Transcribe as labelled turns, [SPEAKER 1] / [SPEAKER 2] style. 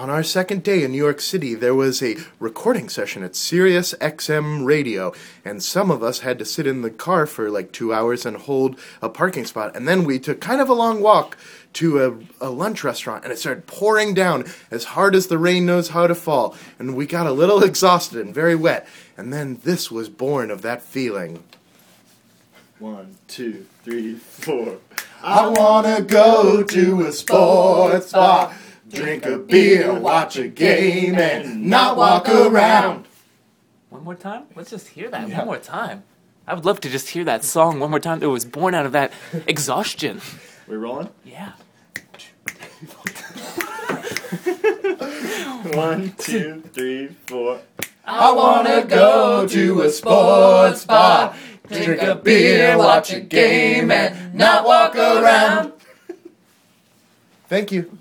[SPEAKER 1] on our second day in New York City, there was a recording session at Sirius XM Radio, and some of us had to sit in the car for like two hours and hold a parking spot. And then we took kind of a long walk to a, a lunch restaurant, and it started pouring down as hard as the rain knows how to fall. And we got a little exhausted and very wet. And then this was born of that feeling.
[SPEAKER 2] One, two, three, four.
[SPEAKER 1] I wanna go to a sports bar, drink a beer, watch a game, and not walk around.
[SPEAKER 3] One more time? Let's just hear that one more time. I would love to just hear that song one more time. It was born out of that exhaustion.
[SPEAKER 2] We rolling?
[SPEAKER 3] Yeah.
[SPEAKER 2] One, two, three, four.
[SPEAKER 1] I wanna go to a sports bar, drink a beer, watch a game, and not walk around. Thank you.